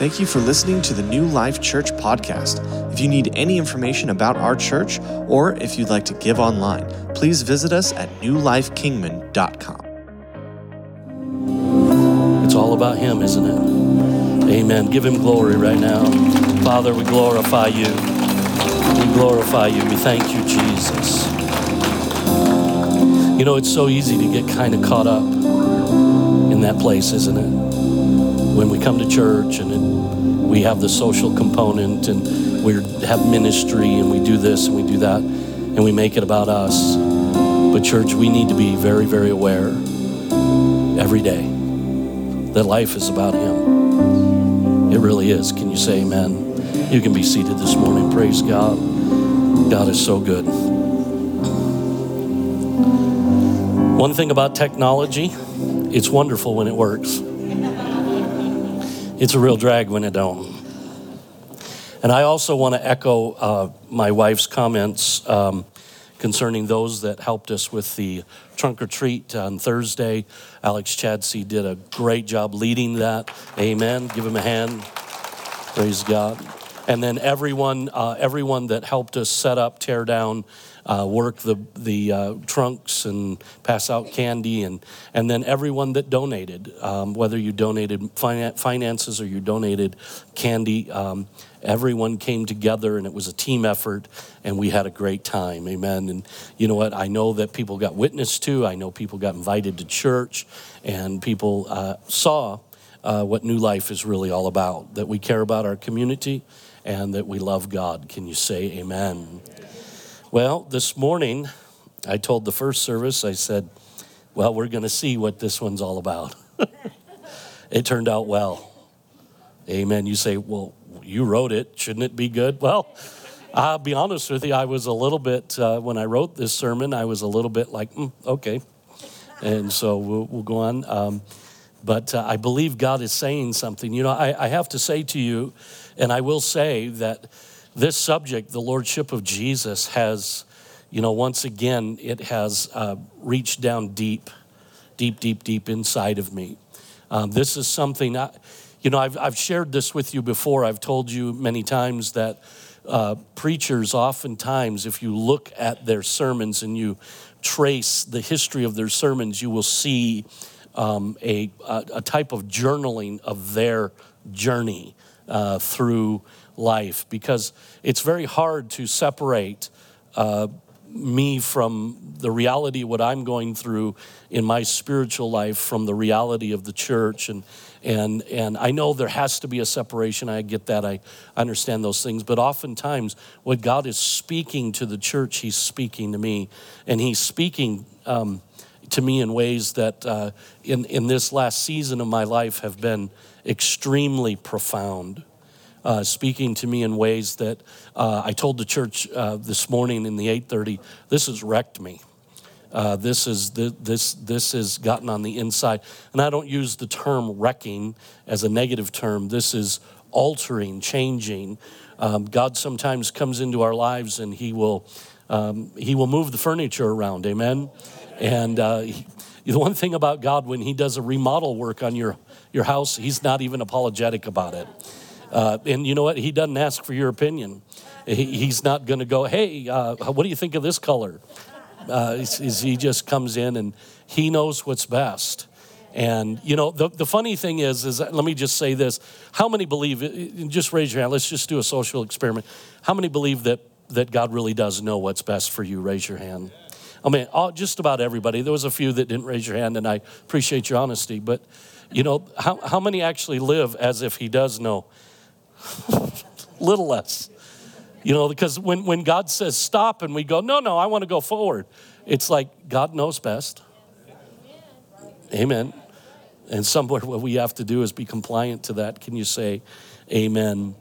Thank you for listening to the New Life Church podcast. If you need any information about our church or if you'd like to give online, please visit us at newlifekingman.com. It's all about Him, isn't it? Amen. Give Him glory right now. Father, we glorify you. We glorify you. We thank you, Jesus. You know, it's so easy to get kind of caught up in that place, isn't it? When we come to church and we have the social component and we have ministry and we do this and we do that and we make it about us. But, church, we need to be very, very aware every day that life is about Him. It really is. Can you say amen? You can be seated this morning. Praise God. God is so good. One thing about technology, it's wonderful when it works. It's a real drag when it don't. And I also want to echo uh, my wife's comments um, concerning those that helped us with the trunk or treat on Thursday. Alex Chadsey did a great job leading that. Amen. Give him a hand. Praise God. And then everyone, uh, everyone that helped us set up, tear down, uh, work the, the uh, trunks and pass out candy, and, and then everyone that donated, um, whether you donated finances or you donated candy, um, everyone came together and it was a team effort, and we had a great time. Amen. And you know what? I know that people got witnessed to, I know people got invited to church, and people uh, saw. Uh, what New Life is really all about. That we care about our community and that we love God. Can you say amen? Well, this morning, I told the first service, I said, well, we're going to see what this one's all about. it turned out well. Amen. You say, well, you wrote it. Shouldn't it be good? Well, I'll be honest with you. I was a little bit, uh, when I wrote this sermon, I was a little bit like, mm, okay. And so we'll, we'll go on. Um, but uh, I believe God is saying something. You know, I, I have to say to you, and I will say that this subject, the Lordship of Jesus, has, you know, once again, it has uh, reached down deep, deep, deep, deep inside of me. Um, this is something, I, you know, I've, I've shared this with you before. I've told you many times that uh, preachers, oftentimes, if you look at their sermons and you trace the history of their sermons, you will see um, a, a, type of journaling of their journey uh, through life because it's very hard to separate uh, me from the reality of what I'm going through in my spiritual life from the reality of the church. And and and I know there has to be a separation. I get that. I understand those things. But oftentimes what God is speaking to the church he's speaking to me. And he's speaking um, to me in ways that uh, in in this last season of my life have been extremely profound uh, speaking to me in ways that uh, I told the church uh, this morning in the 8:30. This has wrecked me. Uh, this is this this has gotten on the inside, and I don't use the term wrecking as a negative term. This is altering, changing. Um, God sometimes comes into our lives, and He will um, He will move the furniture around. Amen. And uh, he, the one thing about God, when He does a remodel work on your your house, He's not even apologetic about it. Uh, and you know what? He doesn't ask for your opinion. He, he's not going to go, hey, uh, what do you think of this color? Uh, he just comes in and he knows what's best. And you know, the, the funny thing is, is let me just say this: How many believe? Just raise your hand. Let's just do a social experiment. How many believe that that God really does know what's best for you? Raise your hand. I mean, all, just about everybody. There was a few that didn't raise your hand, and I appreciate your honesty. But you know, how how many actually live as if He does know? little less. You know, because when, when God says stop and we go, no, no, I want to go forward, it's like God knows best. Amen. And somewhere what we have to do is be compliant to that. Can you say amen?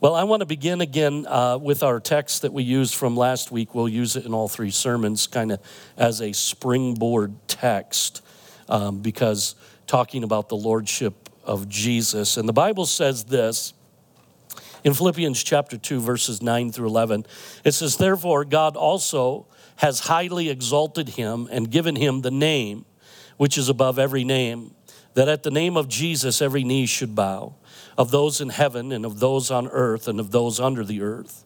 Well, I want to begin again uh, with our text that we used from last week. We'll use it in all three sermons, kind of as a springboard text, um, because talking about the Lordship of Jesus. And the Bible says this in Philippians chapter 2, verses 9 through 11, it says, Therefore, God also has highly exalted him and given him the name which is above every name, that at the name of Jesus every knee should bow, of those in heaven and of those on earth and of those under the earth,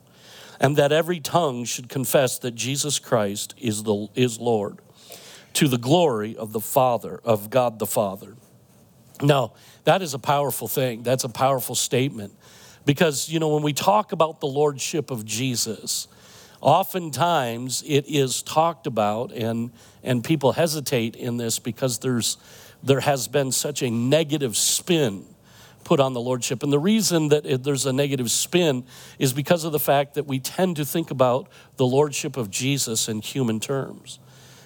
and that every tongue should confess that Jesus Christ is, the, is Lord, to the glory of the Father, of God the Father. Now, that is a powerful thing. That's a powerful statement. Because, you know, when we talk about the Lordship of Jesus, oftentimes it is talked about, and, and people hesitate in this because there's there has been such a negative spin put on the lordship. And the reason that it, there's a negative spin is because of the fact that we tend to think about the lordship of Jesus in human terms.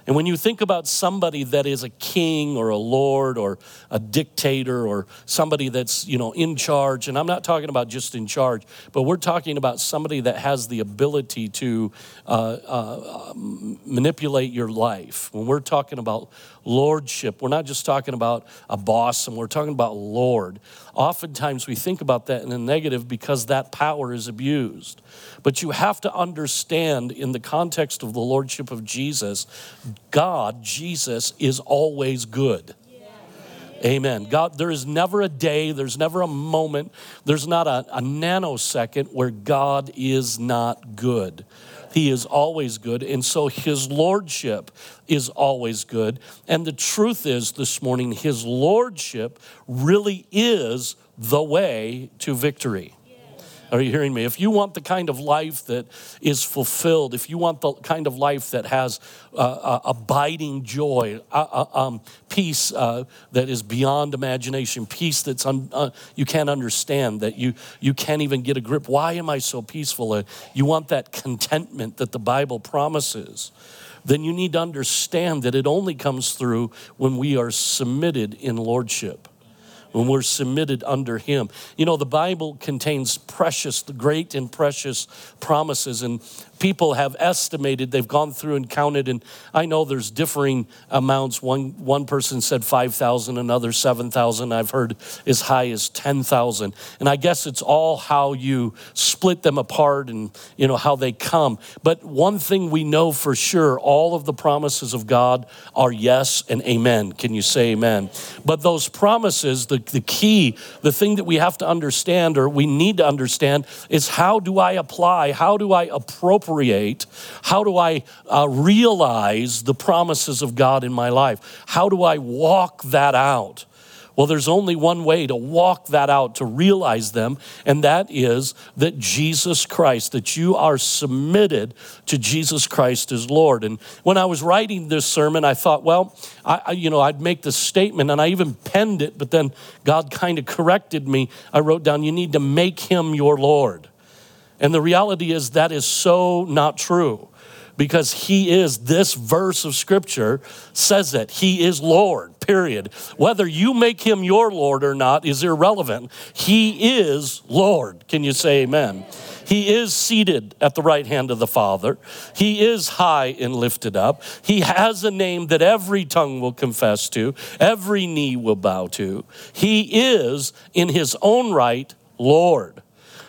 And when you think about somebody that is a king or a lord or a dictator or somebody that's, you know, in charge, and I'm not talking about just in charge, but we're talking about somebody that has the ability to uh, uh, manipulate your life. When we're talking about lordship. We're not just talking about a boss and we're talking about Lord. Oftentimes we think about that in a negative because that power is abused. But you have to understand in the context of the lordship of Jesus, God, Jesus, is always good. Amen. God, there is never a day, there's never a moment, there's not a, a nanosecond where God is not good. He is always good. And so his lordship is always good. And the truth is this morning, his lordship really is the way to victory. Are you hearing me? If you want the kind of life that is fulfilled, if you want the kind of life that has uh, uh, abiding joy, uh, uh um, peace uh, that is beyond imagination, peace that's un, uh, you can't understand, that you, you can't even get a grip. Why am I so peaceful? you want that contentment that the Bible promises then you need to understand that it only comes through when we are submitted in lordship when we're submitted under Him. You know, the Bible contains precious, the great and precious promises, and people have estimated, they've gone through and counted, and I know there's differing amounts. One, one person said 5,000, another 7,000. I've heard as high as 10,000. And I guess it's all how you split them apart and, you know, how they come. But one thing we know for sure, all of the promises of God are yes and amen. Can you say amen? But those promises, the, the key, the thing that we have to understand or we need to understand is how do I apply, how do I appropriate appropriate? How do I uh, realize the promises of God in my life? How do I walk that out? Well, there's only one way to walk that out, to realize them, and that is that Jesus Christ, that you are submitted to Jesus Christ as Lord. And when I was writing this sermon, I thought, well, I, you know, I'd make this statement, and I even penned it, but then God kind of corrected me. I wrote down, you need to make him your Lord. And the reality is that is so not true because he is, this verse of scripture says that he is Lord, period. Whether you make him your Lord or not is irrelevant. He is Lord. Can you say amen? He is seated at the right hand of the Father. He is high and lifted up. He has a name that every tongue will confess to, every knee will bow to. He is, in his own right, Lord.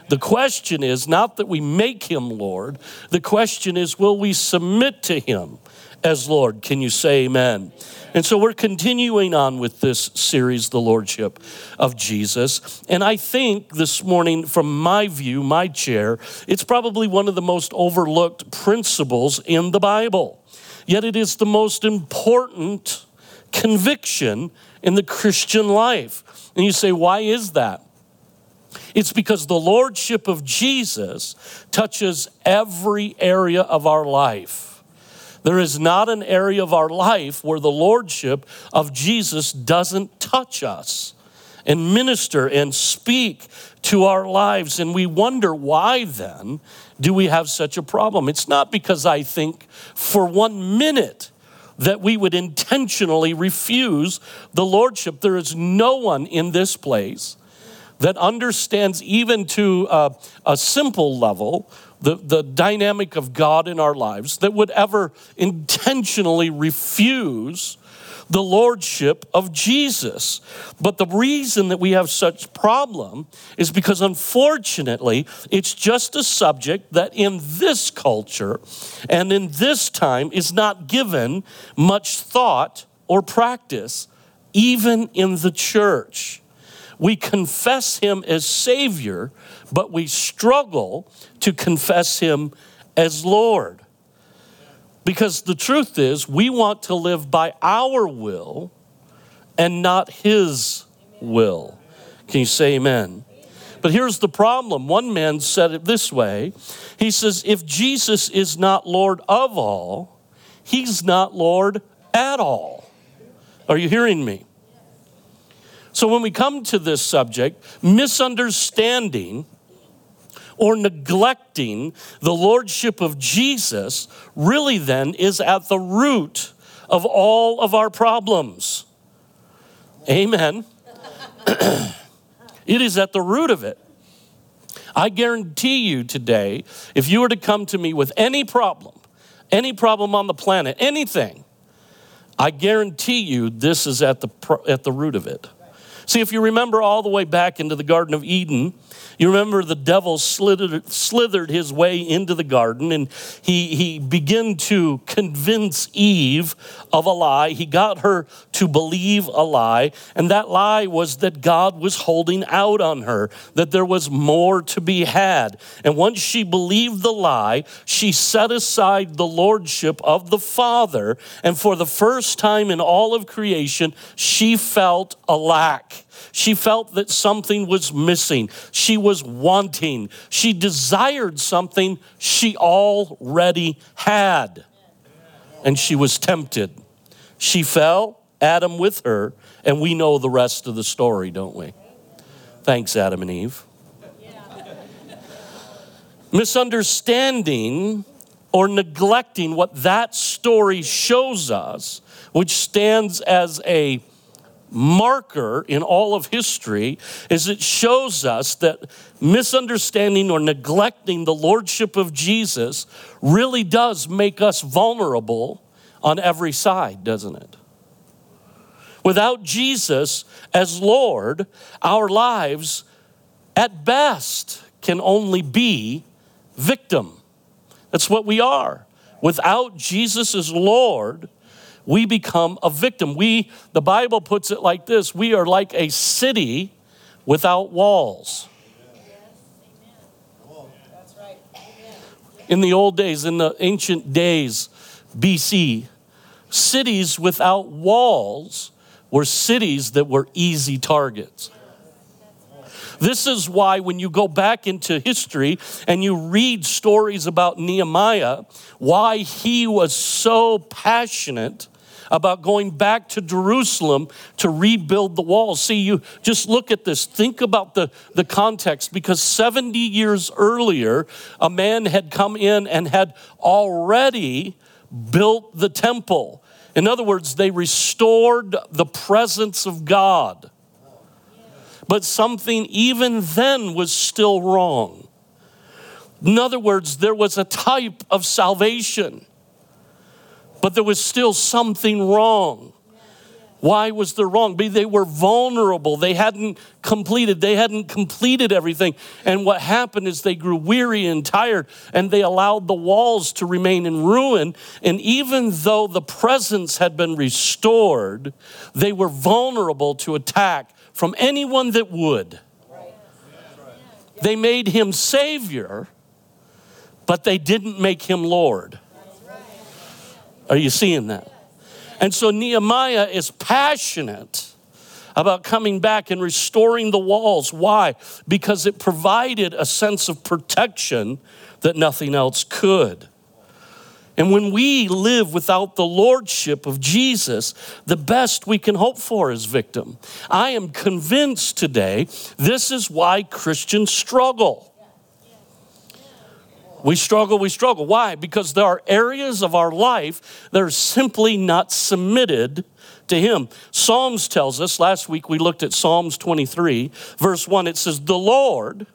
The question is not that we make him Lord, the question is, will we submit to him as Lord? Can you say amen? And so we're continuing on with this series, The Lordship of Jesus. And I think this morning, from my view, my chair, it's probably one of the most overlooked principles in the Bible. Yet it is the most important conviction in the Christian life. And you say, why is that? It's because the Lordship of Jesus touches every area of our life. There is not an area of our life where the Lordship of Jesus doesn't touch us and minister and speak to our lives. And we wonder why then do we have such a problem? It's not because I think for one minute that we would intentionally refuse the Lordship. There is no one in this place that understands, even to a, a simple level, the, the dynamic of God in our lives, that would ever intentionally refuse the lordship of Jesus. But the reason that we have such problem is because unfortunately, it's just a subject that in this culture and in this time is not given much thought or practice even in the church. We confess him as Savior, but we struggle to confess him as Lord. Because the truth is, we want to live by our will and not his will. Can you say amen? But here's the problem. One man said it this way He says, If Jesus is not Lord of all, he's not Lord at all. Are you hearing me? So when we come to this subject, misunderstanding or neglecting the lordship of Jesus really then is at the root of all of our problems. Amen. it is at the root of it. I guarantee you today, if you were to come to me with any problem, any problem on the planet, anything, I guarantee you this is at the, at the root of it. See, if you remember all the way back into the Garden of Eden, you remember the devil slithered, slithered his way into the garden and he, he began to convince Eve of a lie. He got her to believe a lie, and that lie was that God was holding out on her, that there was more to be had. And once she believed the lie, she set aside the lordship of the Father, and for the first time in all of creation, she felt a lack. She felt that something was missing. She was wanting. She desired something she already had. And she was tempted. She fell, Adam with her, and we know the rest of the story, don't we? Thanks, Adam and Eve. Misunderstanding or neglecting what that story shows us, which stands as a marker in all of history is it shows us that misunderstanding or neglecting the lordship of Jesus really does make us vulnerable on every side, doesn't it? Without Jesus as Lord, our lives at best can only be victim. That's what we are. Without Jesus as Lord, we become a victim. We, the Bible puts it like this we are like a city without walls. In the old days, in the ancient days, BC, cities without walls were cities that were easy targets. This is why, when you go back into history and you read stories about Nehemiah, why he was so passionate about going back to Jerusalem to rebuild the walls. See, you just look at this, think about the, the context, because 70 years earlier, a man had come in and had already built the temple. In other words, they restored the presence of God. But something even then was still wrong. In other words, there was a type of salvation but there was still something wrong. Why was there wrong? They were vulnerable. They hadn't completed. They hadn't completed everything. And what happened is they grew weary and tired, and they allowed the walls to remain in ruin. And even though the presence had been restored, they were vulnerable to attack from anyone that would. They made him Savior, but they didn't make him Lord. Are you seeing that? And so Nehemiah is passionate about coming back and restoring the walls. Why? Because it provided a sense of protection that nothing else could. And when we live without the lordship of Jesus, the best we can hope for is victim. I am convinced today this is why Christians struggle. We struggle, we struggle. Why? Because there are areas of our life that are simply not submitted to Him. Psalms tells us, last week we looked at Psalms 23, verse 1, it says, The Lord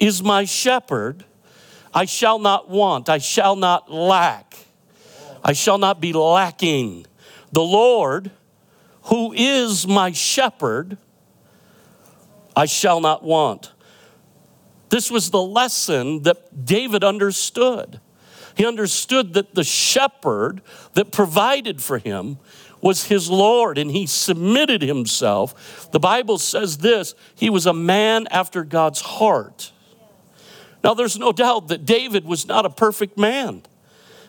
is my shepherd, I shall not want, I shall not lack, I shall not be lacking. The Lord, who is my shepherd, I shall not want. This was the lesson that David understood. He understood that the shepherd that provided for him was his Lord and he submitted himself. The Bible says this he was a man after God's heart. Now, there's no doubt that David was not a perfect man.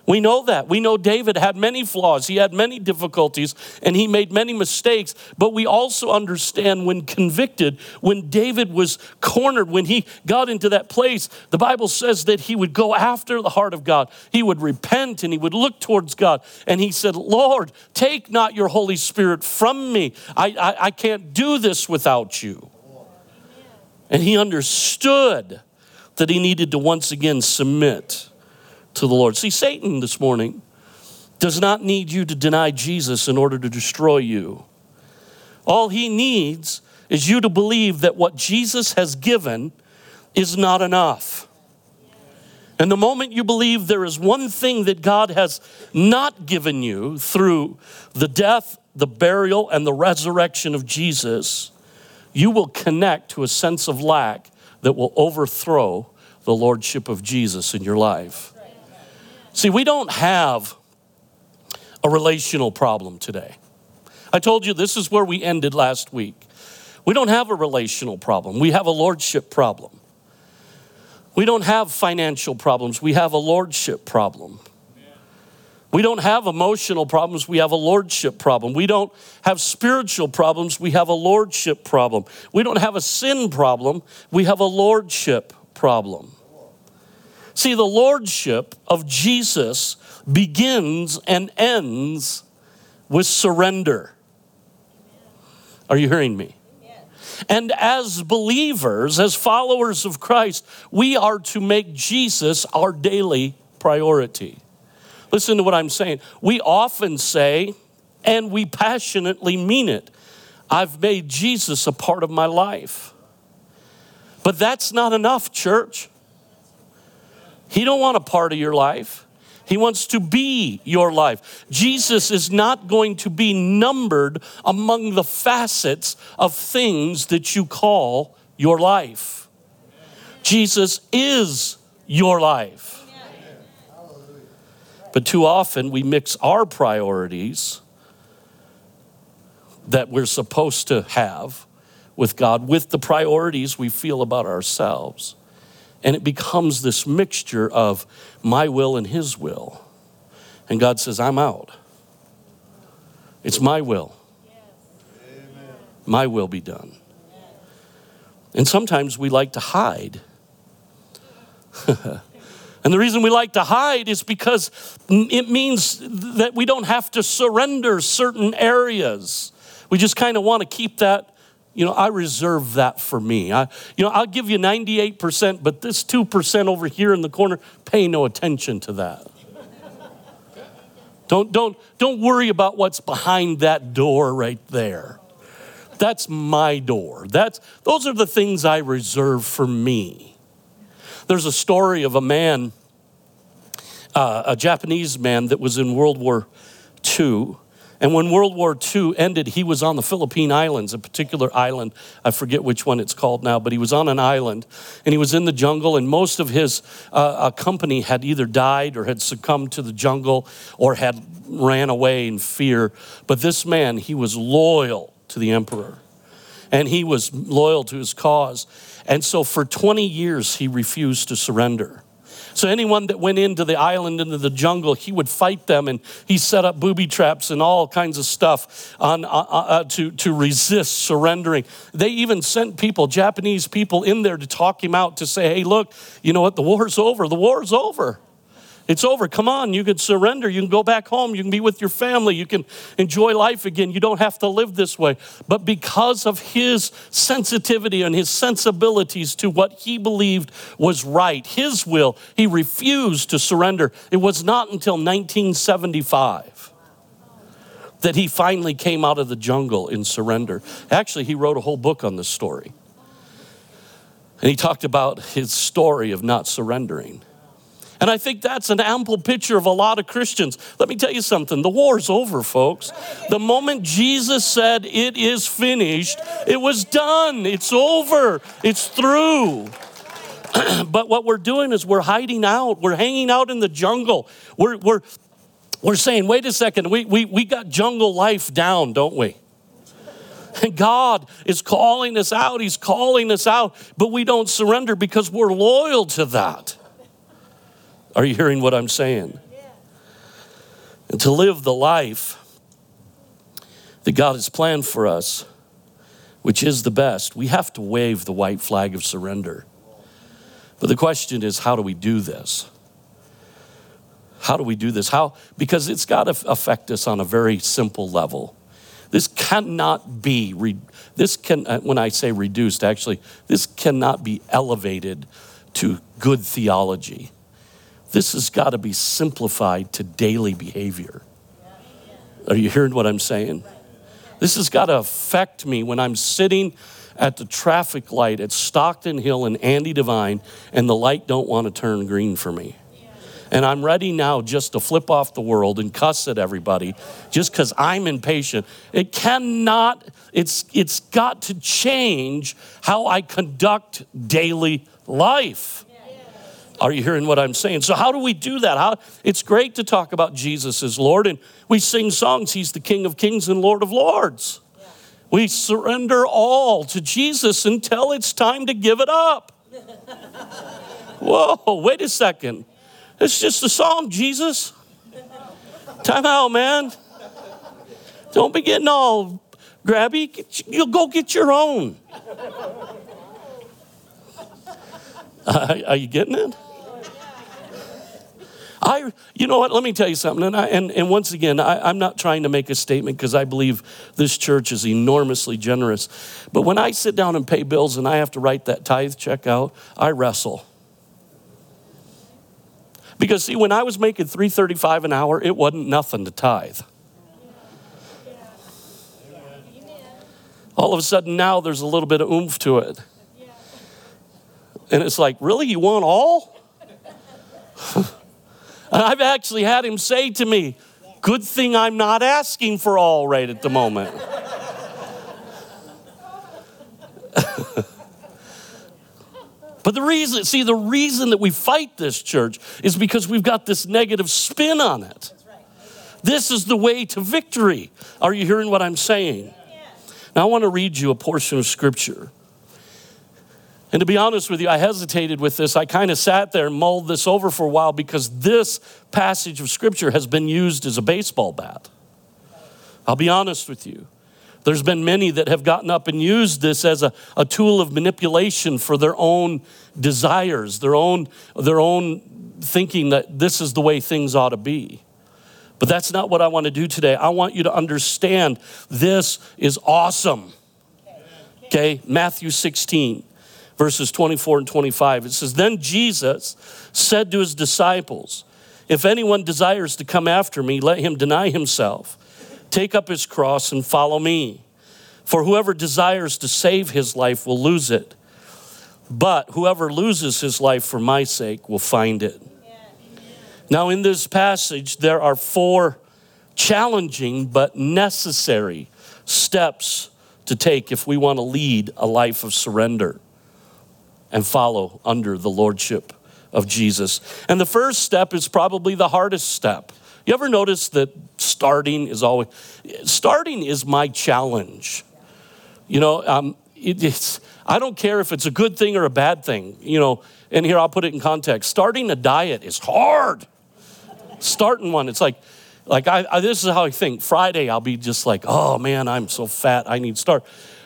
We know that. We know David had many flaws, he had many difficulties, and he made many mistakes. But we also understand when convicted, when David was cornered, when he got into that place, the Bible says that he would go after the heart of God. He would repent and he would look towards God. And he said, Lord, take not your Holy Spirit from me. I, I, I can't do this without you. And he understood that he needed to once again submit to the Lord. See, Satan this morning does not need you to deny Jesus in order to destroy you. All he needs is you to believe that what Jesus has given is not enough. And the moment you believe there is one thing that God has not given you through the death, the burial, and the resurrection of Jesus, you will connect to a sense of lack that will overthrow the lordship of Jesus in your life. See, we don't have a relational problem today. I told you this is where we ended last week. We don't have a relational problem, we have a lordship problem. We don't have financial problems, we have a lordship problem. We don't have emotional problems, we have a lordship problem. We don't have spiritual problems, we have a lordship problem. We don't have a sin problem, we have a lordship problem. See, the lordship of Jesus begins and ends with surrender. Are you hearing me? And as believers, as followers of Christ, we are to make Jesus our daily priority. Listen to what I'm saying. We often say, and we passionately mean it, I've made Jesus a part of my life. But that's not enough, church. He don't want a part of your life. He wants to be your life. Jesus is not going to be numbered among the facets of things that you call your life. Jesus is your life. But too often we mix our priorities that we're supposed to have with God with the priorities we feel about ourselves. And it becomes this mixture of my will and his will. And God says, I'm out. It's my will. My will be done. And sometimes we like to hide. and the reason we like to hide is because it means that we don't have to surrender certain areas. We just kind of want to keep that you know, I reserve that for me. I, you know, I'll give you 98%, but this 2% over here in the corner, pay no attention to that. Don't, don't, don't worry about what's behind that door right there. That's my door. That's, those are the things I reserve for me. There's a story of a man, uh, a Japanese man that was in World War II and when World War II ended, he was on the Philippine Islands, a particular island. I forget which one it's called now, but he was on an island and he was in the jungle, and most of his uh, uh, company had either died or had succumbed to the jungle or had ran away in fear. But this man, he was loyal to the emperor and he was loyal to his cause. And so for 20 years, he refused to surrender. So anyone that went into the island, into the jungle, he would fight them and he set up booby traps and all kinds of stuff on, uh, uh, uh, to, to resist surrendering. They even sent people, Japanese people, in there to talk him out to say, hey, look, you know what? The war's over. The war's over. It's over. Come on, you can surrender. You can go back home. You can be with your family. You can enjoy life again. You don't have to live this way. But because of his sensitivity and his sensibilities to what he believed was right, his will, he refused to surrender. It was not until 1975 that he finally came out of the jungle in surrender. Actually, he wrote a whole book on this story. And he talked about his story of not surrendering. And I think that's an ample picture of a lot of Christians. Let me tell you something the war's over, folks. The moment Jesus said, It is finished, it was done. It's over. It's through. but what we're doing is we're hiding out, we're hanging out in the jungle, we're, we're We're saying, wait a second, we, we, we got jungle life down, don't we? And God is calling us out. He's calling us out, but we don't surrender because we're loyal to that. Are you hearing what I'm saying? And to live the life that God has planned for us, which is the best, we have to wave the white flag of surrender. But the question is, how do we do this? How do we do this? How? Because it's got to affect us on a very simple level. This cannot be, re- this can, uh, when I say reduced, actually, this cannot be elevated to good theology. This has got to be simplified to daily behavior. Are you hearing what I'm saying? This has got to affect me when I'm sitting at the traffic light at Stockton Hill and Andy Devine and the light don't want to turn green for me and I'm ready now just to flip off the world and cuss at everybody just because I'm impatient. It cannot, it's, it's got to change how I conduct daily life. Are you hearing what I'm saying? So, how do we do that? How, it's great to talk about Jesus as Lord, and we sing songs. He's the King of Kings and Lord of Lords. We surrender all to Jesus until it's time to give it up. Whoa, wait a second. It's just a song, Jesus. Time out, man. Don't be getting all grabby. You'll go get your own. Uh, are you getting it? I, you know what? Let me tell you something. And, I, and, and once again, I, I'm not trying to make a statement because I believe this church is enormously generous. But when I sit down and pay bills and I have to write that tithe check out, I wrestle. Because see, when I was making 335 an hour, it wasn't nothing to tithe. All of a sudden now there's a little bit of oomph to it. And it's like, really, you want all? and I've actually had him say to me, good thing I'm not asking for all right at the moment. But the reason, see, the reason that we fight this church is because we've got this negative spin on it. This is the way to victory. Are you hearing what I'm saying? Now, I want to read you a portion of scripture. And to be honest with you, I hesitated with this. I kind of sat there and mulled this over for a while because this passage of scripture has been used as a baseball bat. I'll be honest with you. There's been many that have gotten up and used this as a, a tool of manipulation for their own desires, their own, their own thinking that this is the way things ought to be. But that's not what I want to do today. I want you to understand this is awesome. Okay, Matthew 16, verses 24 and 25. It says, Then Jesus said to his disciples, If anyone desires to come after me, let him deny himself Take up his cross and follow me. For whoever desires to save his life will lose it. But whoever loses his life for my sake will find it. Now, in this passage, there are four challenging but necessary steps to take if we want to lead a life of surrender and follow under the lordship of Jesus. And the first step is probably the hardest step. You ever notice that starting is always, starting is my challenge. You know, um, it, it's, I don't care if it's a good thing or a bad thing, you know, and here I'll put it in context. Starting a diet is hard. Starting one, it's like, like I, I, this is how I think. Friday, I'll be just like, oh man, I'm so fat, I need to start.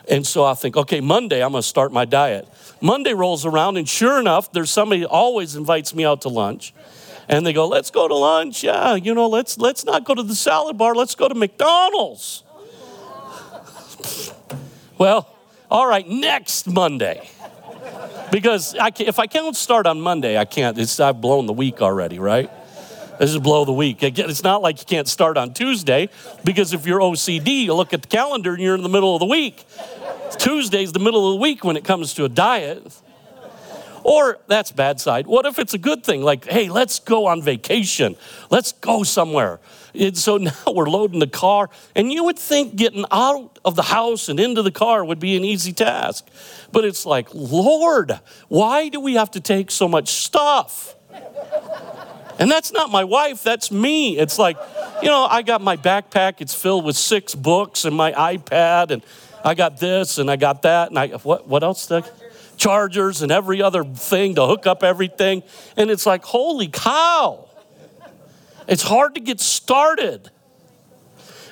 And so I think, okay, Monday, I'm gonna start my diet. Monday rolls around, and sure enough, there's somebody always invites me out to lunch and they go, "Let's go to lunch." Yeah, you know, let's let's not go to the salad bar. Let's go to McDonald's. well, all right, next Monday. Because I if I can't start on Monday, I can't. It's, I've blown the week already, right? This is blow the week. It's not like you can't start on Tuesday because if you're OCD, you look at the calendar and you're in the middle of the week. Tuesday's the middle of the week when it comes to a diet. Or that's bad side. What if it's a good thing? Like, hey, let's go on vacation. Let's go somewhere. And so now we're loading the car, and you would think getting out of the house and into the car would be an easy task. But it's like, Lord, why do we have to take so much stuff? And that's not my wife, that's me. It's like, you know, I got my backpack, it's filled with six books and my iPad, and I got this and I got that, and I, what, what else? I, chargers and every other thing to hook up everything. And it's like, holy cow. It's hard to get started.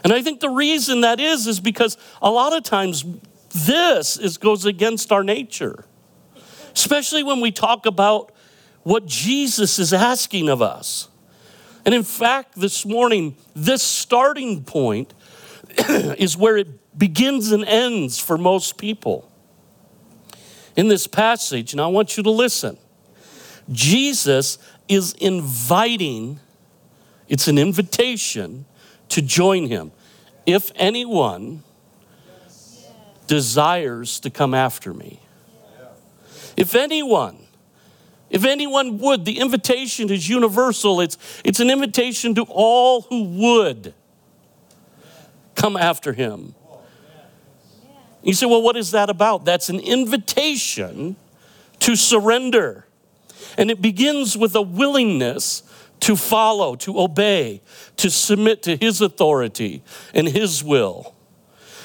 And I think the reason that is is because a lot of times this is, goes against our nature, especially when we talk about what Jesus is asking of us. And in fact, this morning, this starting point is where it begins and ends for most people. In this passage, and I want you to listen, Jesus is inviting, it's an invitation to join him. If anyone desires to come after me, if anyone, if anyone would, the invitation is universal. It's, it's an invitation to all who would come after him. You say, well, what is that about? That's an invitation to surrender. And it begins with a willingness to follow, to obey, to submit to His authority and His will.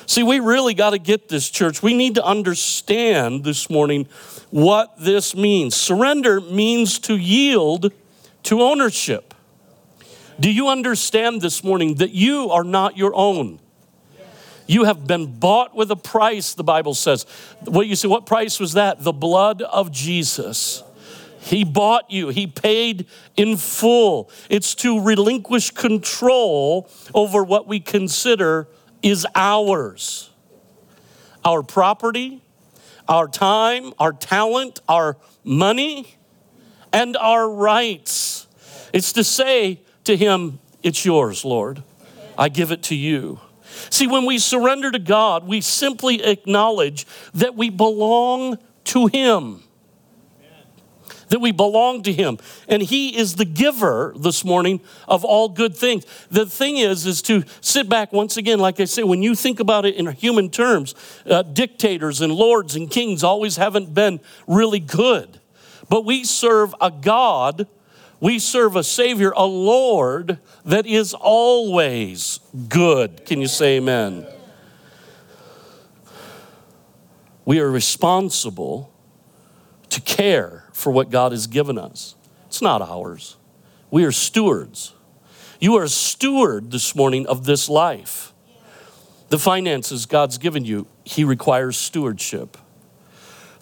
See, we really got to get this, church. We need to understand this morning what this means. Surrender means to yield to ownership. Do you understand this morning that you are not your own? You have been bought with a price, the Bible says. What you say, what price was that? The blood of Jesus. He bought you, He paid in full. It's to relinquish control over what we consider is ours our property, our time, our talent, our money, and our rights. It's to say to Him, It's yours, Lord. I give it to you. See, when we surrender to God, we simply acknowledge that we belong to Him. That we belong to him. And he is the giver this morning of all good things. The thing is is to sit back once again like i say when you think about it in human terms uh, dictators and lords and kings always haven't been really good. But we serve a god we serve a savior a lord that is always good can you say amen we are responsible to care for what God has given us. It's not ours. We are stewards. You are a steward this morning of this life. The finances God's given you, He requires stewardship.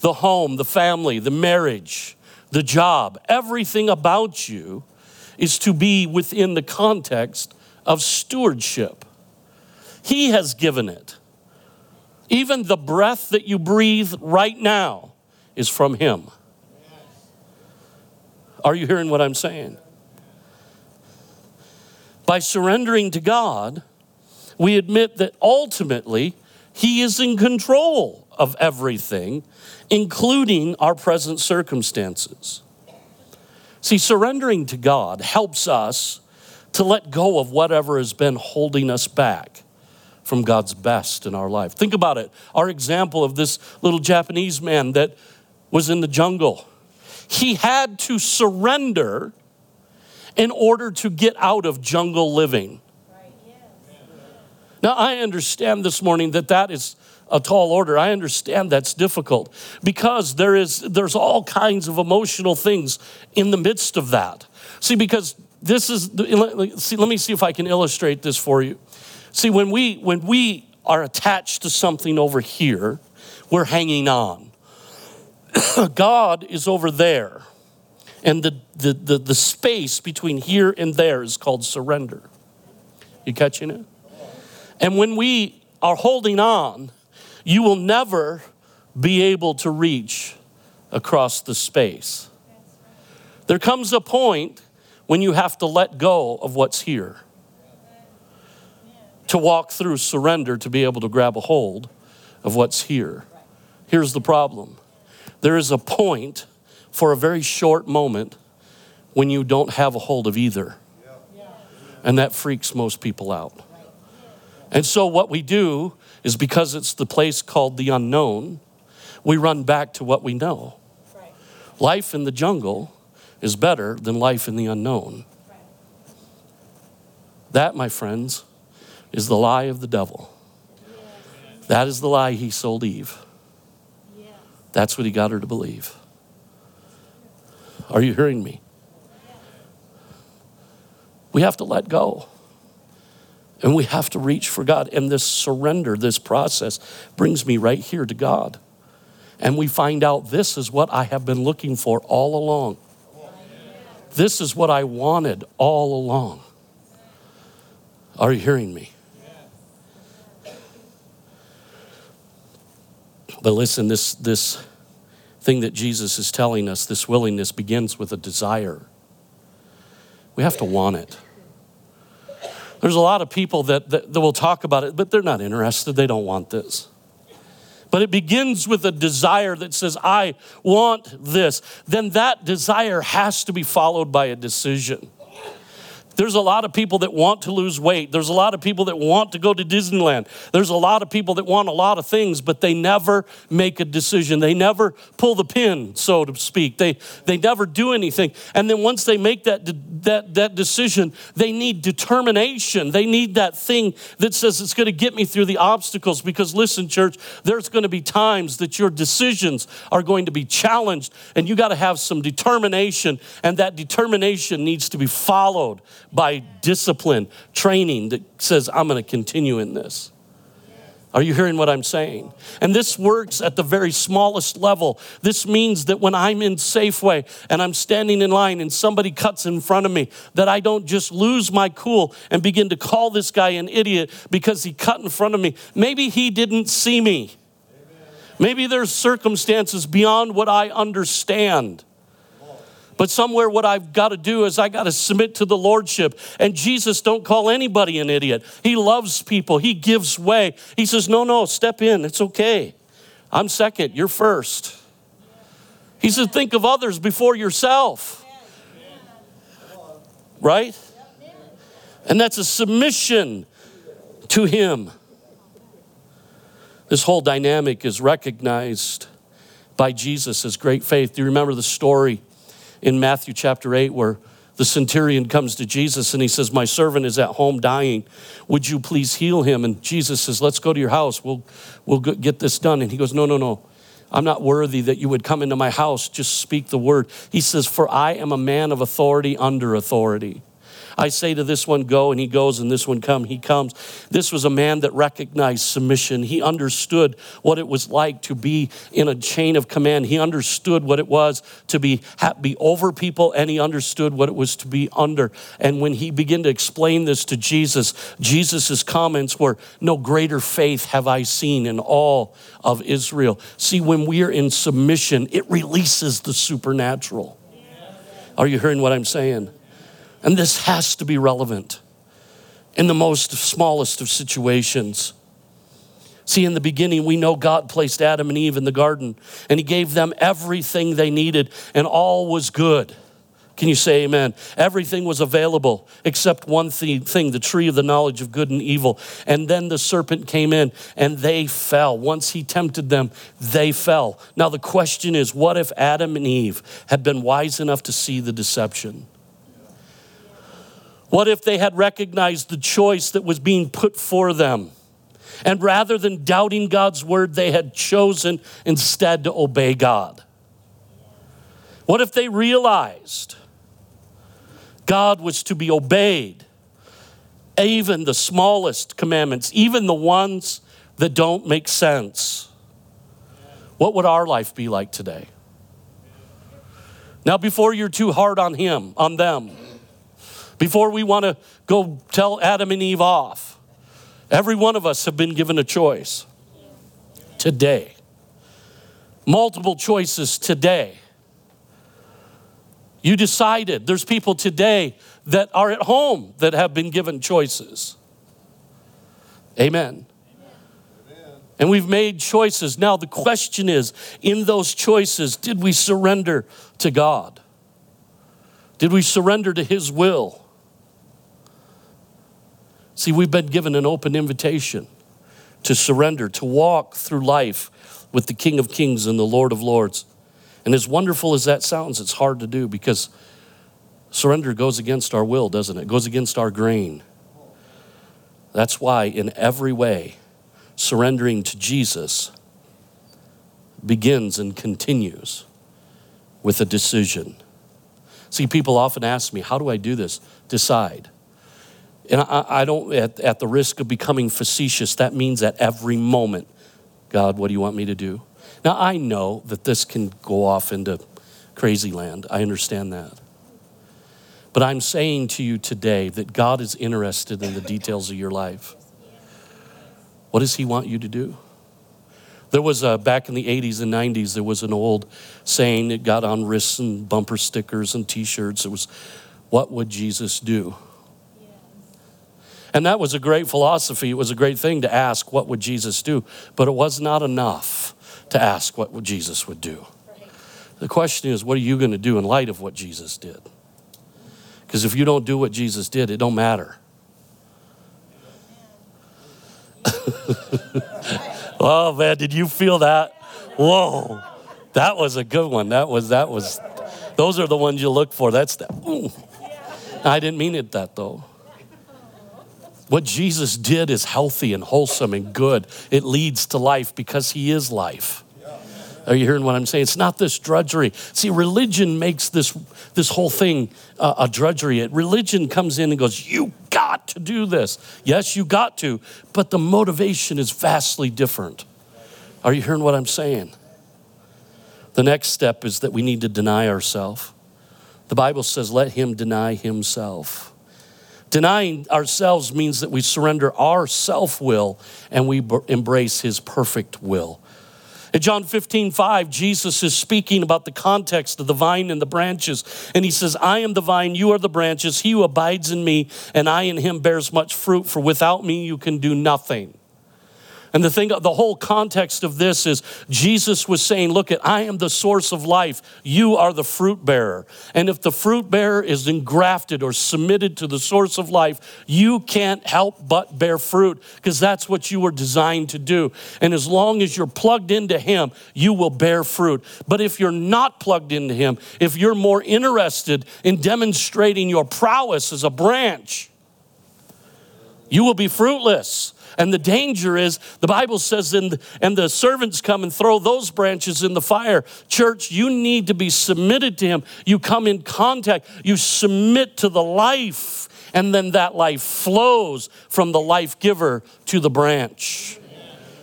The home, the family, the marriage, the job, everything about you is to be within the context of stewardship. He has given it. Even the breath that you breathe right now is from Him. Are you hearing what I'm saying? By surrendering to God, we admit that ultimately He is in control of everything, including our present circumstances. See, surrendering to God helps us to let go of whatever has been holding us back from God's best in our life. Think about it. Our example of this little Japanese man that was in the jungle he had to surrender in order to get out of jungle living. Now, I understand this morning that that is a tall order. I understand that's difficult because there is there's all kinds of emotional things in the midst of that. See, because this is see, let me see if I can illustrate this for you. See, when we when we are attached to something over here, we're hanging on. God is over there. And the, the, the, the, space between here and there is called surrender. You catching it? And when we are holding on, you will never be able to reach across the space. There comes a point when you have to let go of what's here to walk through surrender to be able to grab a hold of what's here. Here's the problem there is a point for a very short moment when you don't have a hold of either. And that freaks most people out. And so, what we do is because it's the place called the unknown, we run back to what we know. Life in the jungle is better than life in the unknown. That, my friends, is the lie of the devil. That is the lie he sold Eve. That's what he got her to believe. Are you hearing me? We have to let go. And we have to reach for God. And this surrender, this process, brings me right here to God. And we find out this is what I have been looking for all along. This is what I wanted all along. Are you hearing me? But listen, this, this thing that Jesus is telling us, this willingness begins with a desire. We have to want it. There's a lot of people that, that, that will talk about it, but they're not interested. They don't want this. But it begins with a desire that says, I want this. Then that desire has to be followed by a decision. There's a lot of people that want to lose weight. There's a lot of people that want to go to Disneyland. There's a lot of people that want a lot of things, but they never make a decision. They never pull the pin, so to speak. They, they never do anything. And then once they make that, that, that decision, they need determination. They need that thing that says it's going to get me through the obstacles. Because listen, church, there's going to be times that your decisions are going to be challenged, and you got to have some determination, and that determination needs to be followed by discipline, training that says, I'm going to continue in this. Are you hearing what I'm saying? And this works at the very smallest level. This means that when I'm in Safeway and I'm standing in line and somebody cuts in front of me, that I don't just lose my cool and begin to call this guy an idiot because he cut in front of me. Maybe he didn't see me. Maybe there's circumstances beyond what I understand. But somewhere, what I've got to do is I got to submit to the Lordship. And Jesus don't call anybody an idiot. He loves people, He gives way. He says, No, no, step in. It's okay. I'm second, you're first. He says, Think of others before yourself. Right? And that's a submission to Him. This whole dynamic is recognized by Jesus as great faith. Do you remember the story in Matthew chapter 8 where the centurion comes to Jesus and he says, My servant is at home dying. Would you please heal him? And Jesus says, Let's go to your house. We'll, we'll get this done. And he goes, No, no, no. I'm not worthy that you would come into my house. Just speak the word. He says, For I am a man of authority under authority. I say to this one, go, and he goes, and this one, come, he comes. This was a man that recognized submission. He understood what it was like to be in a chain of command. He understood what it was to be, be over people, and he understood what it was to be under. And when he began to explain this to Jesus, Jesus' comments were, No greater faith have I seen in all of Israel. See, when we are in submission, it releases the supernatural. Are you hearing what I'm saying? And this has to be relevant in the most smallest of situations. See, in the beginning, we know God placed Adam and Eve in the garden and He gave them everything they needed, and all was good. Can you say amen? Everything was available except one thing the tree of the knowledge of good and evil. And then the serpent came in and they fell. Once he tempted them, they fell. Now, the question is what if Adam and Eve had been wise enough to see the deception? What if they had recognized the choice that was being put for them? And rather than doubting God's word, they had chosen instead to obey God. What if they realized God was to be obeyed, even the smallest commandments, even the ones that don't make sense? What would our life be like today? Now, before you're too hard on Him, on them, before we want to go tell Adam and Eve off. Every one of us have been given a choice today. Multiple choices today. You decided. There's people today that are at home that have been given choices. Amen. And we've made choices. Now, the question is in those choices, did we surrender to God? Did we surrender to His will? See, we've been given an open invitation to surrender, to walk through life with the King of Kings and the Lord of Lords. And as wonderful as that sounds, it's hard to do because surrender goes against our will, doesn't it? It goes against our grain. That's why, in every way, surrendering to Jesus begins and continues with a decision. See, people often ask me, How do I do this? Decide. And I, I don't, at, at the risk of becoming facetious, that means at every moment, God, what do you want me to do? Now, I know that this can go off into crazy land. I understand that. But I'm saying to you today that God is interested in the details of your life. What does He want you to do? There was a, back in the 80s and 90s, there was an old saying that got on wrists and bumper stickers and t shirts. It was, What would Jesus do? And that was a great philosophy. It was a great thing to ask, What would Jesus do? But it was not enough to ask what Jesus would do. The question is, what are you going to do in light of what Jesus did? Because if you don't do what Jesus did, it don't matter. oh man, did you feel that? Whoa. That was a good one. That was that was those are the ones you look for. That's ooh. I didn't mean it that though. What Jesus did is healthy and wholesome and good. It leads to life because he is life. Are you hearing what I'm saying? It's not this drudgery. See, religion makes this, this whole thing uh, a drudgery. It, religion comes in and goes, You got to do this. Yes, you got to, but the motivation is vastly different. Are you hearing what I'm saying? The next step is that we need to deny ourselves. The Bible says, Let him deny himself. Denying ourselves means that we surrender our self will and we embrace his perfect will. In John 15, 5, Jesus is speaking about the context of the vine and the branches. And he says, I am the vine, you are the branches. He who abides in me, and I in him bears much fruit, for without me you can do nothing. And the thing, the whole context of this is Jesus was saying, Look, at I am the source of life. You are the fruit bearer. And if the fruit bearer is engrafted or submitted to the source of life, you can't help but bear fruit because that's what you were designed to do. And as long as you're plugged into Him, you will bear fruit. But if you're not plugged into Him, if you're more interested in demonstrating your prowess as a branch, you will be fruitless. And the danger is, the Bible says, and, and the servants come and throw those branches in the fire. Church, you need to be submitted to Him. You come in contact, you submit to the life, and then that life flows from the life giver to the branch.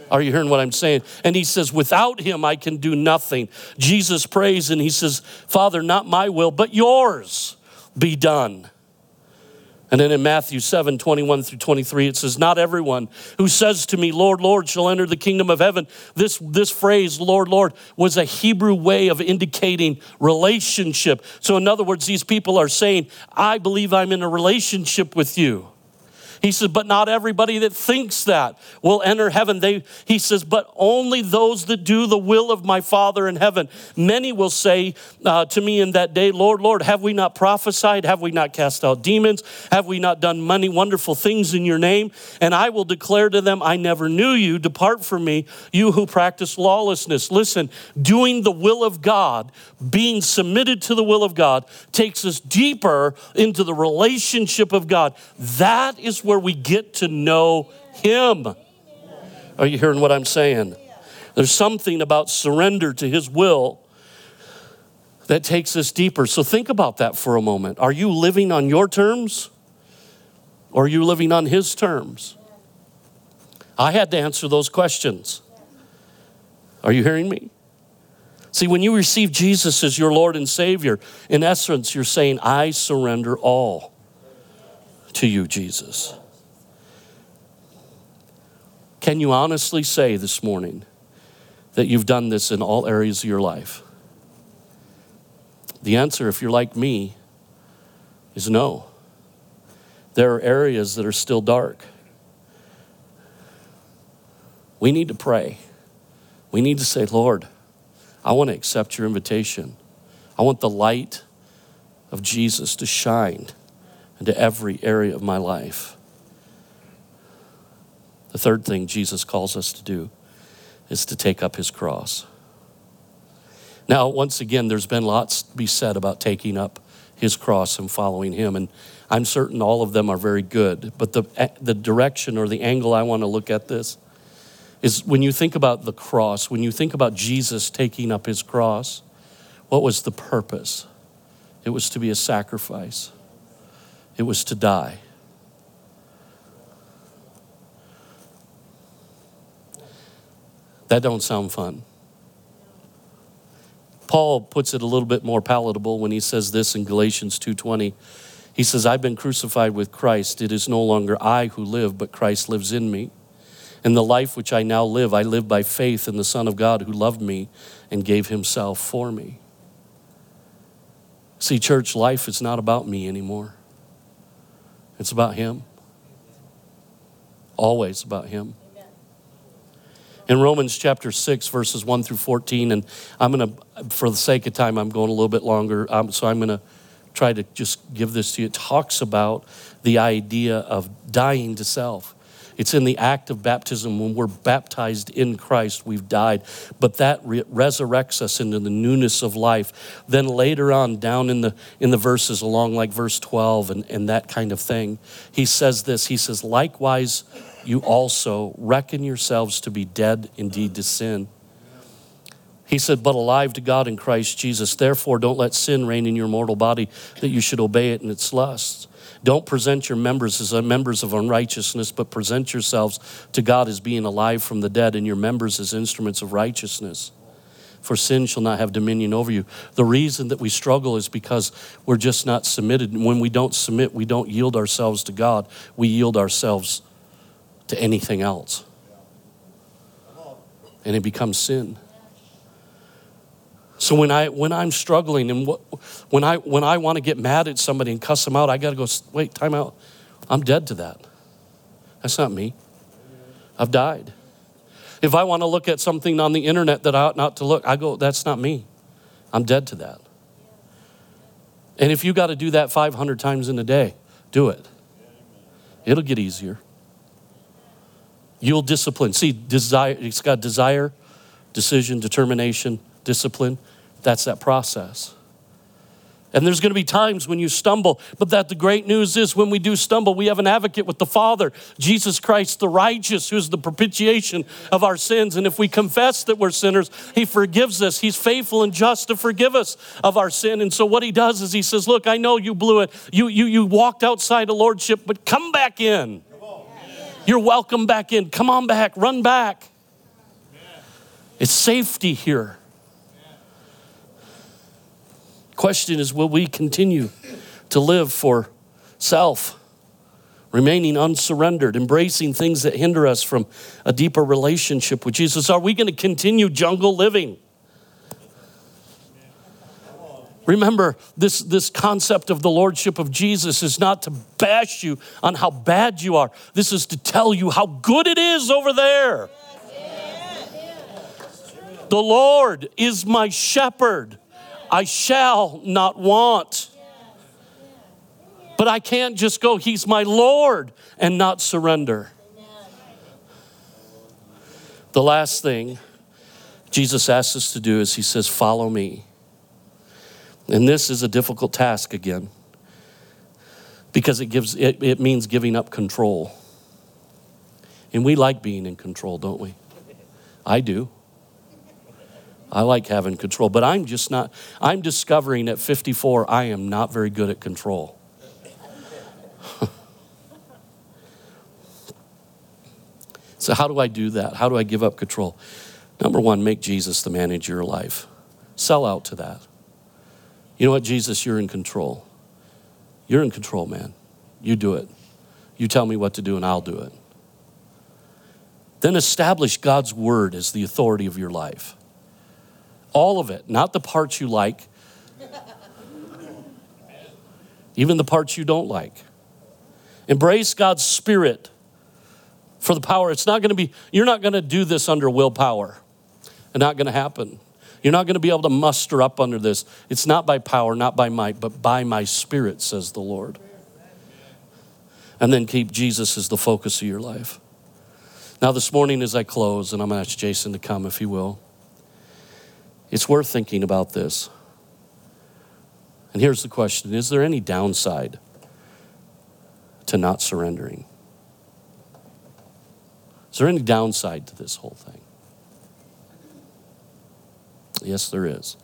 Are you hearing what I'm saying? And he says, Without him, I can do nothing. Jesus prays and he says, Father, not my will, but yours be done. And then in Matthew 7 21 through 23, it says, Not everyone who says to me, Lord, Lord, shall enter the kingdom of heaven. This, this phrase, Lord, Lord, was a Hebrew way of indicating relationship. So, in other words, these people are saying, I believe I'm in a relationship with you. He says, but not everybody that thinks that will enter heaven. They, he says, but only those that do the will of my Father in heaven. Many will say uh, to me in that day, Lord, Lord, have we not prophesied? Have we not cast out demons? Have we not done many wonderful things in your name? And I will declare to them, I never knew you. Depart from me, you who practice lawlessness. Listen, doing the will of God, being submitted to the will of God, takes us deeper into the relationship of God. That is where we get to know Him. Are you hearing what I'm saying? There's something about surrender to His will that takes us deeper. So think about that for a moment. Are you living on your terms or are you living on His terms? I had to answer those questions. Are you hearing me? See, when you receive Jesus as your Lord and Savior, in essence, you're saying, I surrender all to you, Jesus. Can you honestly say this morning that you've done this in all areas of your life? The answer, if you're like me, is no. There are areas that are still dark. We need to pray. We need to say, Lord, I want to accept your invitation. I want the light of Jesus to shine into every area of my life. The third thing Jesus calls us to do is to take up his cross. Now, once again, there's been lots to be said about taking up his cross and following him. And I'm certain all of them are very good. But the, the direction or the angle I want to look at this is when you think about the cross, when you think about Jesus taking up his cross, what was the purpose? It was to be a sacrifice, it was to die. That don't sound fun. Paul puts it a little bit more palatable when he says this in Galatians 2:20. He says, "I've been crucified with Christ. It is no longer I who live, but Christ lives in me. And the life which I now live, I live by faith in the Son of God who loved me and gave himself for me." See, church life is not about me anymore. It's about him. Always about him in Romans chapter 6, verses 1 through 14. And I'm going to, for the sake of time, I'm going a little bit longer. Um, so I'm going to try to just give this to you. It talks about the idea of dying to self. It's in the act of baptism when we're baptized in Christ, we've died. But that re- resurrects us into the newness of life. Then later on, down in the, in the verses, along like verse 12 and, and that kind of thing, he says this He says, Likewise, you also reckon yourselves to be dead indeed to sin. He said, but alive to God in Christ Jesus. Therefore, don't let sin reign in your mortal body that you should obey it in its lusts. Don't present your members as members of unrighteousness, but present yourselves to God as being alive from the dead and your members as instruments of righteousness. For sin shall not have dominion over you. The reason that we struggle is because we're just not submitted. When we don't submit, we don't yield ourselves to God, we yield ourselves to anything else. And it becomes sin. So when I when I'm struggling and what, when I when I want to get mad at somebody and cuss them out, I got to go wait, time out. I'm dead to that. That's not me. I've died. If I want to look at something on the internet that I ought not to look, I go, that's not me. I'm dead to that. And if you got to do that 500 times in a day, do it. It'll get easier. You'll discipline. See, desire, it's got desire, decision, determination, discipline. That's that process. And there's going to be times when you stumble, but that the great news is when we do stumble, we have an advocate with the Father, Jesus Christ the righteous, who's the propitiation of our sins. And if we confess that we're sinners, He forgives us. He's faithful and just to forgive us of our sin. And so what He does is He says, Look, I know you blew it. You, you, you walked outside of Lordship, but come back in. You're welcome back in. Come on back, run back. It's safety here. Question is will we continue to live for self, remaining unsurrendered, embracing things that hinder us from a deeper relationship with Jesus? Are we going to continue jungle living? Remember, this, this concept of the Lordship of Jesus is not to bash you on how bad you are. This is to tell you how good it is over there. The Lord is my shepherd. I shall not want. But I can't just go, He's my Lord, and not surrender. The last thing Jesus asks us to do is He says, Follow me. And this is a difficult task again because it, gives, it, it means giving up control. And we like being in control, don't we? I do. I like having control, but I'm just not, I'm discovering at 54, I am not very good at control. so, how do I do that? How do I give up control? Number one, make Jesus the manager of your life. Sell out to that. You know what, Jesus, you're in control. You're in control, man. You do it. You tell me what to do, and I'll do it. Then establish God's word as the authority of your life. All of it, not the parts you like, even the parts you don't like. Embrace God's spirit for the power. It's not going to be, you're not going to do this under willpower. It's not going to happen. You're not going to be able to muster up under this. It's not by power, not by might, but by my spirit, says the Lord. And then keep Jesus as the focus of your life. Now, this morning, as I close, and I'm going to ask Jason to come if he will, it's worth thinking about this. And here's the question Is there any downside to not surrendering? Is there any downside to this whole thing? Yes, there is.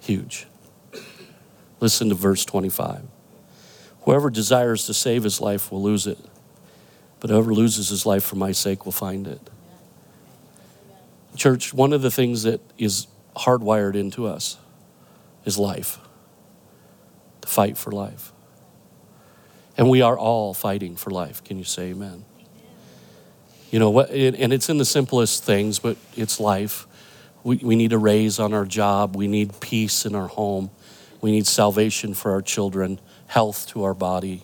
Huge. Listen to verse 25. Whoever desires to save his life will lose it, but whoever loses his life for my sake will find it. Church, one of the things that is hardwired into us is life, to fight for life. And we are all fighting for life. Can you say amen? You know, what, and it's in the simplest things, but it's life. We, we need a raise on our job. We need peace in our home. We need salvation for our children, health to our body,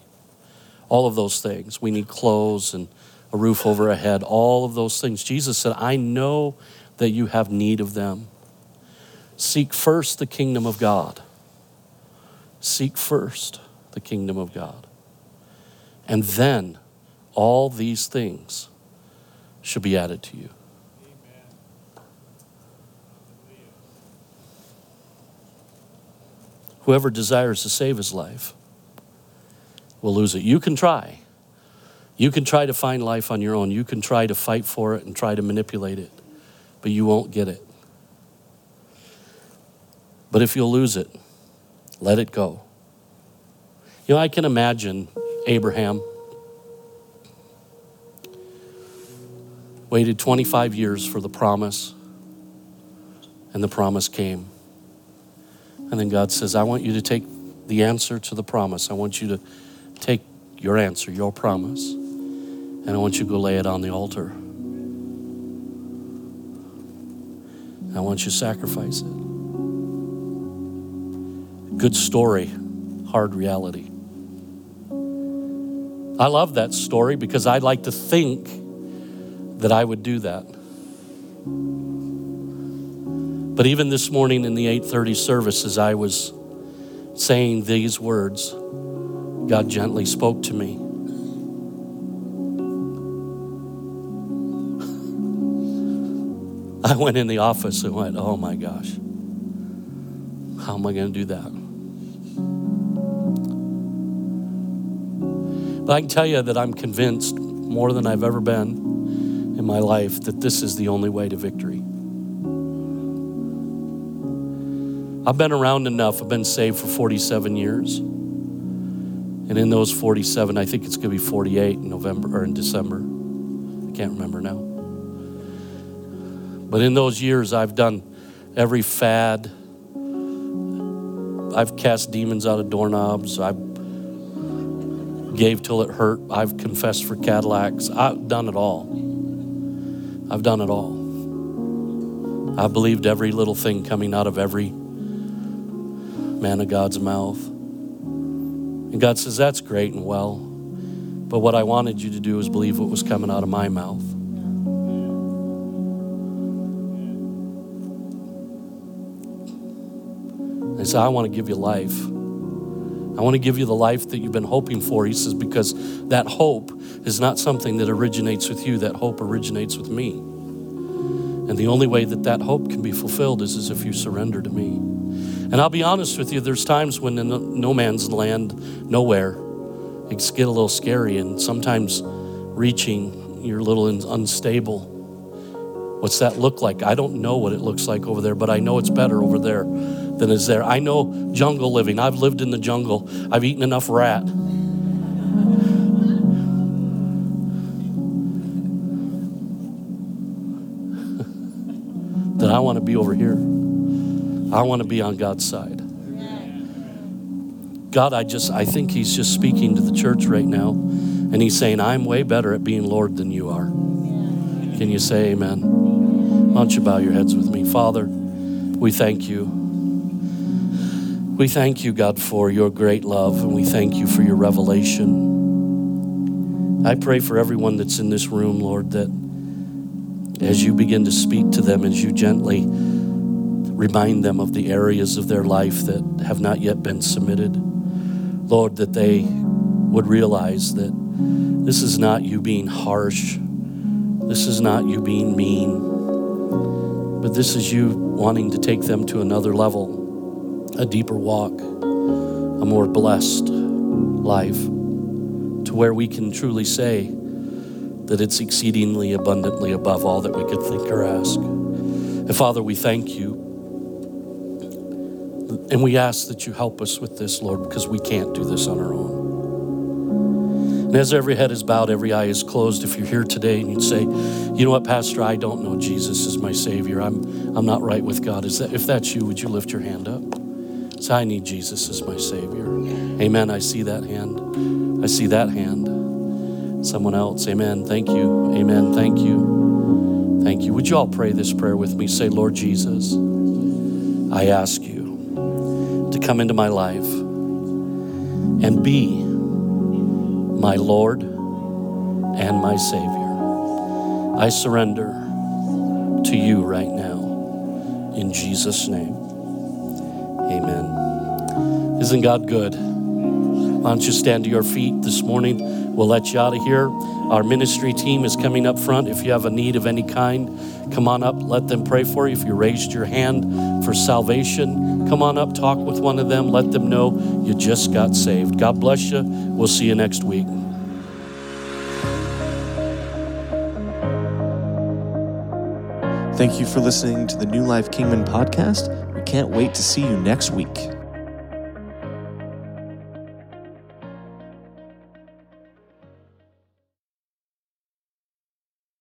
all of those things. We need clothes and a roof over our head, all of those things. Jesus said, I know that you have need of them. Seek first the kingdom of God. Seek first the kingdom of God. And then all these things should be added to you. Whoever desires to save his life will lose it. You can try. You can try to find life on your own. You can try to fight for it and try to manipulate it, but you won't get it. But if you'll lose it, let it go. You know, I can imagine Abraham waited 25 years for the promise, and the promise came. And then God says, I want you to take the answer to the promise. I want you to take your answer, your promise, and I want you to go lay it on the altar. I want you to sacrifice it. Good story, hard reality. I love that story because I'd like to think that I would do that. But even this morning in the 8:30 service as I was saying these words, God gently spoke to me. I went in the office and went, "Oh my gosh. How am I going to do that?" But I can tell you that I'm convinced more than I've ever been in my life that this is the only way to victory. I've been around enough. I've been saved for 47 years. And in those 47, I think it's going to be 48 in November or in December. I can't remember now. But in those years, I've done every fad. I've cast demons out of doorknobs. I've gave till it hurt. I've confessed for Cadillacs. I've done it all. I've done it all. I've believed every little thing coming out of every man of God's mouth. And God says, That's great and well. But what I wanted you to do is believe what was coming out of my mouth. I want to give you life. I want to give you the life that you've been hoping for. He says, because that hope is not something that originates with you, that hope originates with me. And the only way that that hope can be fulfilled is as if you surrender to me. And I'll be honest with you, there's times when in no man's land, nowhere, it can get a little scary, and sometimes reaching, you're a little unstable. What's that look like? I don't know what it looks like over there, but I know it's better over there than is there. I know jungle living. I've lived in the jungle. I've eaten enough rat. that I want to be over here. I want to be on God's side. God, I just I think he's just speaking to the church right now and he's saying I'm way better at being Lord than you are. Can you say amen? Why don't you bow your heads with me? Father, we thank you. We thank you, God, for your great love, and we thank you for your revelation. I pray for everyone that's in this room, Lord, that as you begin to speak to them, as you gently remind them of the areas of their life that have not yet been submitted, Lord, that they would realize that this is not you being harsh, this is not you being mean, but this is you wanting to take them to another level, a deeper walk, a more blessed life, to where we can truly say that it's exceedingly abundantly above all that we could think or ask. And Father, we thank you. And we ask that you help us with this, Lord, because we can't do this on our own. And as every head is bowed, every eye is closed, if you're here today and you'd say, you know what, Pastor, I don't know Jesus as my Savior. I'm, I'm not right with God. Is that, if that's you, would you lift your hand up? I need Jesus as my Savior. Amen. I see that hand. I see that hand. Someone else. Amen. Thank you. Amen. Thank you. Thank you. Would you all pray this prayer with me? Say, Lord Jesus, I ask you to come into my life and be my Lord and my Savior. I surrender to you right now. In Jesus' name, amen. Isn't God good? Why don't you stand to your feet this morning? We'll let you out of here. Our ministry team is coming up front. If you have a need of any kind, come on up. Let them pray for you. If you raised your hand for salvation, come on up, talk with one of them. Let them know you just got saved. God bless you. We'll see you next week. Thank you for listening to the New Life Kingman podcast. We can't wait to see you next week.